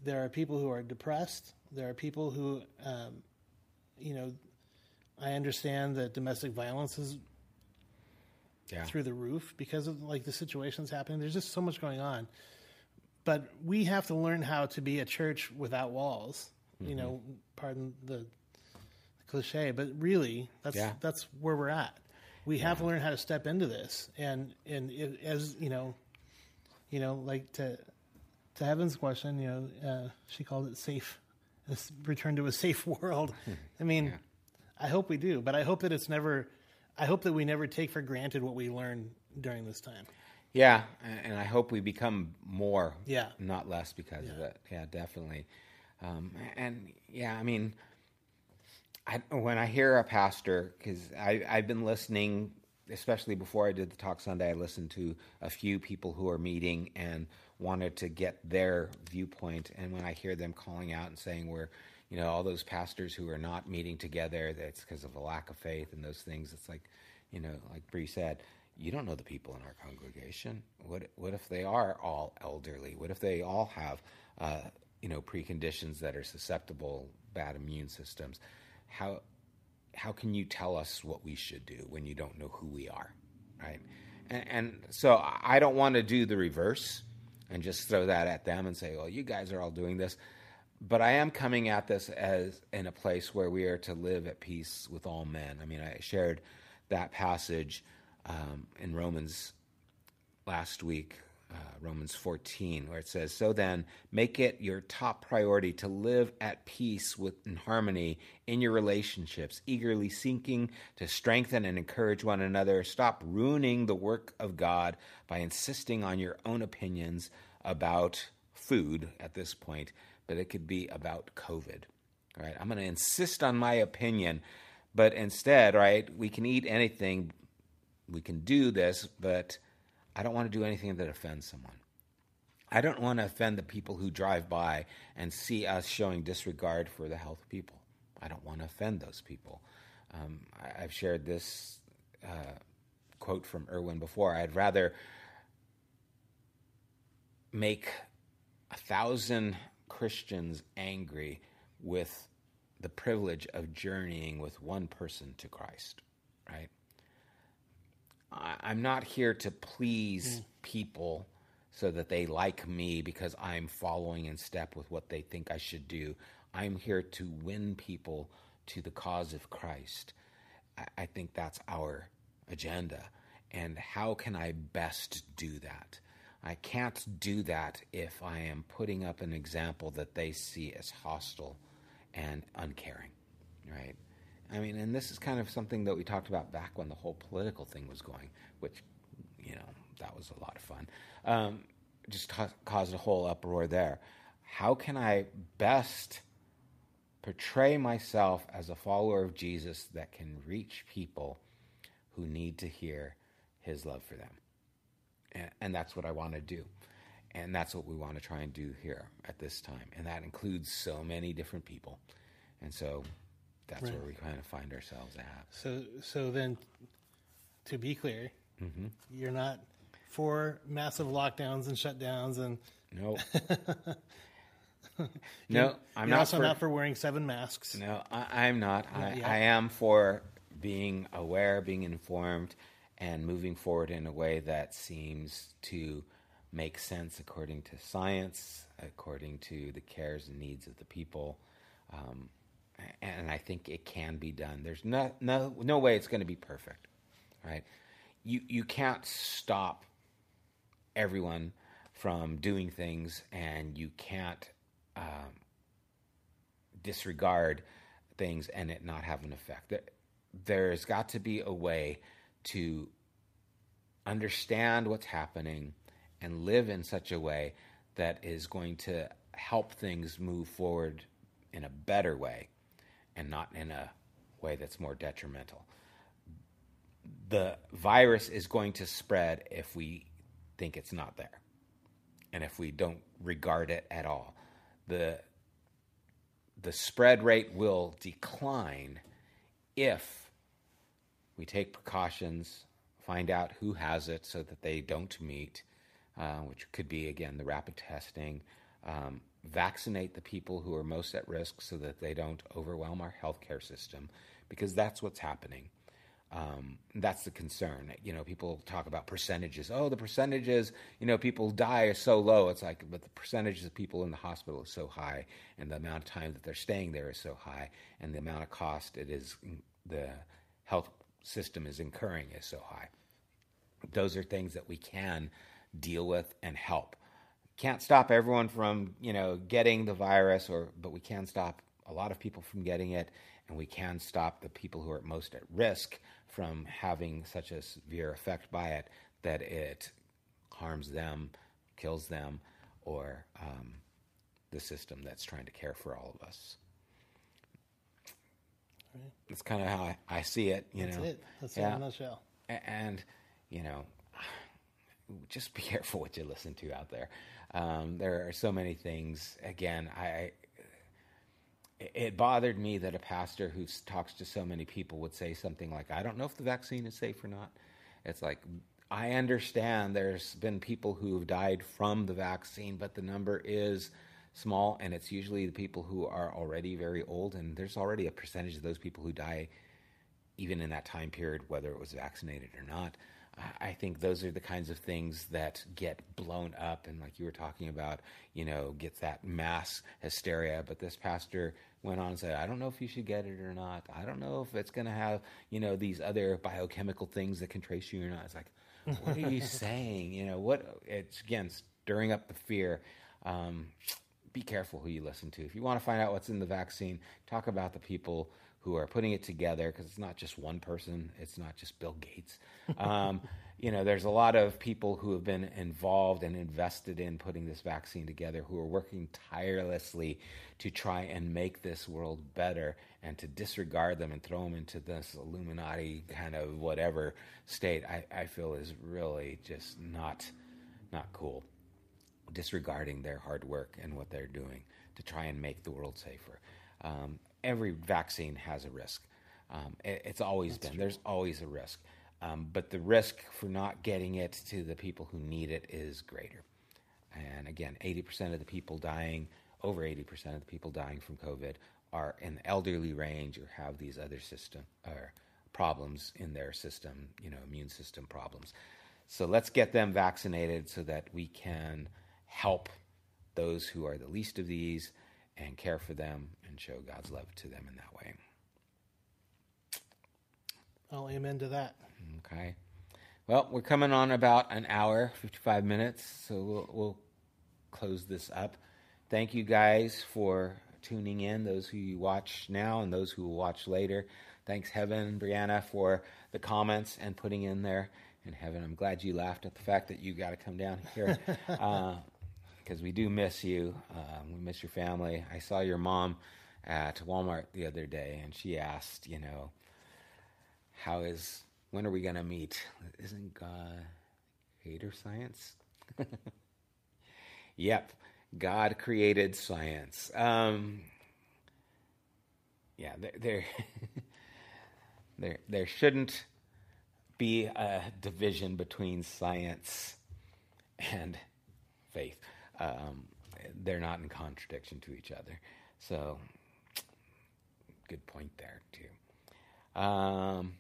there are people who are depressed there are people who, um, you know, I understand that domestic violence is yeah. through the roof because of like the situations happening. There's just so much going on. But we have to learn how to be a church without walls. Mm-hmm. You know, pardon the, the, cliche, but really, that's yeah. that's where we're at. We yeah. have to learn how to step into this, and and it, as you know, you know, like to to Heaven's question, you know, uh, she called it safe return to a safe world. I mean, yeah. I hope we do, but I hope that it's never. I hope that we never take for granted what we learn during this time. Yeah, and I hope we become more, yeah, not less because yeah. of it. Yeah, definitely. Um, and yeah, I mean, I, when I hear a pastor, because I've been listening, especially before I did the talk Sunday, I listened to a few people who are meeting, and wanted to get their viewpoint. And when I hear them calling out and saying we're, you know, all those pastors who are not meeting together, that's because of a lack of faith and those things. It's like, you know, like Bree said, you don't know the people in our congregation. What what if they are all elderly? What if they all have, uh, you know, preconditions that are susceptible, bad immune systems? How how can you tell us what we should do when you don't know who we are, right? And, and so I don't want to do the reverse and just throw that at them and say, well, you guys are all doing this. But I am coming at this as in a place where we are to live at peace with all men. I mean, I shared that passage um, in Romans last week, uh, Romans 14, where it says, So then, make it your top priority to live at peace with in harmony in your relationships, eagerly seeking to strengthen and encourage one another. Stop ruining the work of God by insisting on your own opinions about food at this point, but it could be about COVID. Right? I'm going to insist on my opinion, but instead, right, we can eat anything, we can do this, but I don't want to do anything that offends someone. I don't want to offend the people who drive by and see us showing disregard for the health of people. I don't want to offend those people. Um, I, have shared this uh, quote from Irwin before. I'd rather make a thousand Christians angry with the privilege of journeying with one person to Christ, right? I, am not here to please mm. people so that they like me because I'm following in step with what they think I should do. I'm here to win people to the cause of Christ. I, I think that's our agenda. And how can I best do that? I can't do that if I am putting up an example that they see as hostile and uncaring, right? I mean, and this is kind of something that we talked about back when the whole political thing was going, which, you know, that was a lot of fun. Um, just ca- caused a whole uproar there. How can I best portray myself as a follower of Jesus that can reach people who need to hear his love for them? And, and that's what I want to do. And that's what we want to try and do here at this time. And that includes so many different people. And so that's right. where we kind of find ourselves at. So, so then, to be clear, mm-hmm. you're not for massive lockdowns and shutdowns and no. no, I'm not. Also, for, not for wearing seven masks. No, I, am not. I, I am for being aware, being informed, and moving forward in a way that seems to make sense according to science, according to the cares and needs of the people. Um, and I think it can be done. There's no no no way it's going to be perfect, right? You you can't stop everyone from doing things, and you can't um, disregard things and it not have an effect. There, there's got to be a way to understand what's happening and live in such a way that is going to help things move forward in a better way and not in a way that's more detrimental. The virus is going to spread if we think it's not there and if we don't regard it at all. The, the spread rate will decline if we take precautions, find out who has it so that they don't meet, uh, which could be, again, the rapid testing, um, vaccinate the people who are most at risk so that they don't overwhelm our healthcare system, because that's what's happening. Um, that's the concern. You know, people talk about percentages. Oh, the percentages, you know, people die are so low. It's like, but the percentages of people in the hospital is so high, and the amount of time that they're staying there is so high, and the amount of cost it is the health system is incurring is so high. Those are things that we can deal with and help can't stop everyone from you know getting the virus, or but we can stop a lot of people from getting it, and we can stop the people who are most at risk from having such a severe effect by it that it harms them, kills them, or um, the system that's trying to care for all of us. Right. That's kind of how I, I, see it. You that's know, it. That's yeah. it in a nutshell. And you know, just be careful what you listen to out there. Um, there are so many things. Again, I it bothered me that a pastor who talks to so many people would say something like, "I don't know if the vaccine is safe or not." It's like I understand there's been people who have died from the vaccine, but the number is small, and it's usually the people who are already very old, and there's already a percentage of those people who die even in that time period, whether it was vaccinated or not. I think those are the kinds of things that get blown up, and like you were talking about, you know, gets that mass hysteria. But this pastor went on and said, "I don't know if you should get it or not. I don't know if it's going to have, you know, these other biochemical things that can trace you or not." It's like, what are you saying? You know, what? It's again stirring up the fear. Um, be careful who you listen to. If you want to find out what's in the vaccine, talk about the people who are putting it together because it's not just one person, it's not just Bill Gates. Um, you know, there's a lot of people who have been involved and invested in putting this vaccine together who are working tirelessly to try and make this world better and to disregard them and throw them into this Illuminati kind of whatever state, I, I feel is really just not not cool. disregarding their hard work and what they're doing to try and make the world safer. Um, every vaccine has a risk. Um, it, it's always That's been. True. There's always a risk. Um, but the risk for not getting it to the people who need it is greater. And again, 80% of the people dying, over 80% of the people dying from COVID are in the elderly range or have these other system or problems in their system, you know, immune system problems. So let's get them vaccinated so that we can help those who are the least of these and care for them and show God's love to them in that way. I'll amen to that. Okay. Well, we're coming on about an hour, 55 minutes, so we'll, we'll close this up. Thank you guys for tuning in, those who you watch now and those who will watch later. Thanks, Heaven and Brianna, for the comments and putting in there. And Heaven, I'm glad you laughed at the fact that you got to come down here uh, because we do miss you. Um, we miss your family. I saw your mom at Walmart the other day, and she asked, you know, how is when are we to meet? Isn't God hater science? yep, God created science. Um, yeah, there, there, there, there shouldn't be a division between science and faith. Um, they're not in contradiction to each other. So, good point there, too. Um,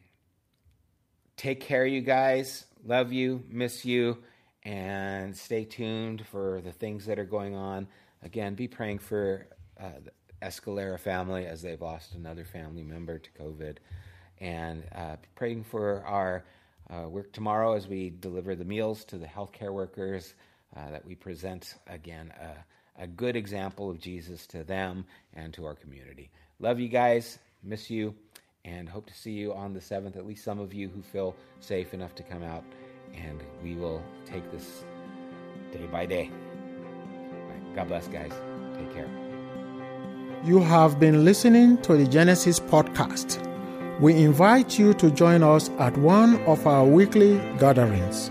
take care, you guys. Love you, miss you, and stay tuned for the things that are going on. Again, be praying for uh, the Escalera family as they've lost another family member to COVID, and uh, praying for our uh, work tomorrow as we deliver the meals to the healthcare workers. Uh, that we present again a, a good example of Jesus to them and to our community. Love you guys. Miss you and hope to see you on the 7th, at least some of you who feel safe enough to come out, and we will take this day by day. Right. God bless, guys. Take care. You have been listening to the Genesis podcast. We invite you to join us at one of our weekly gatherings.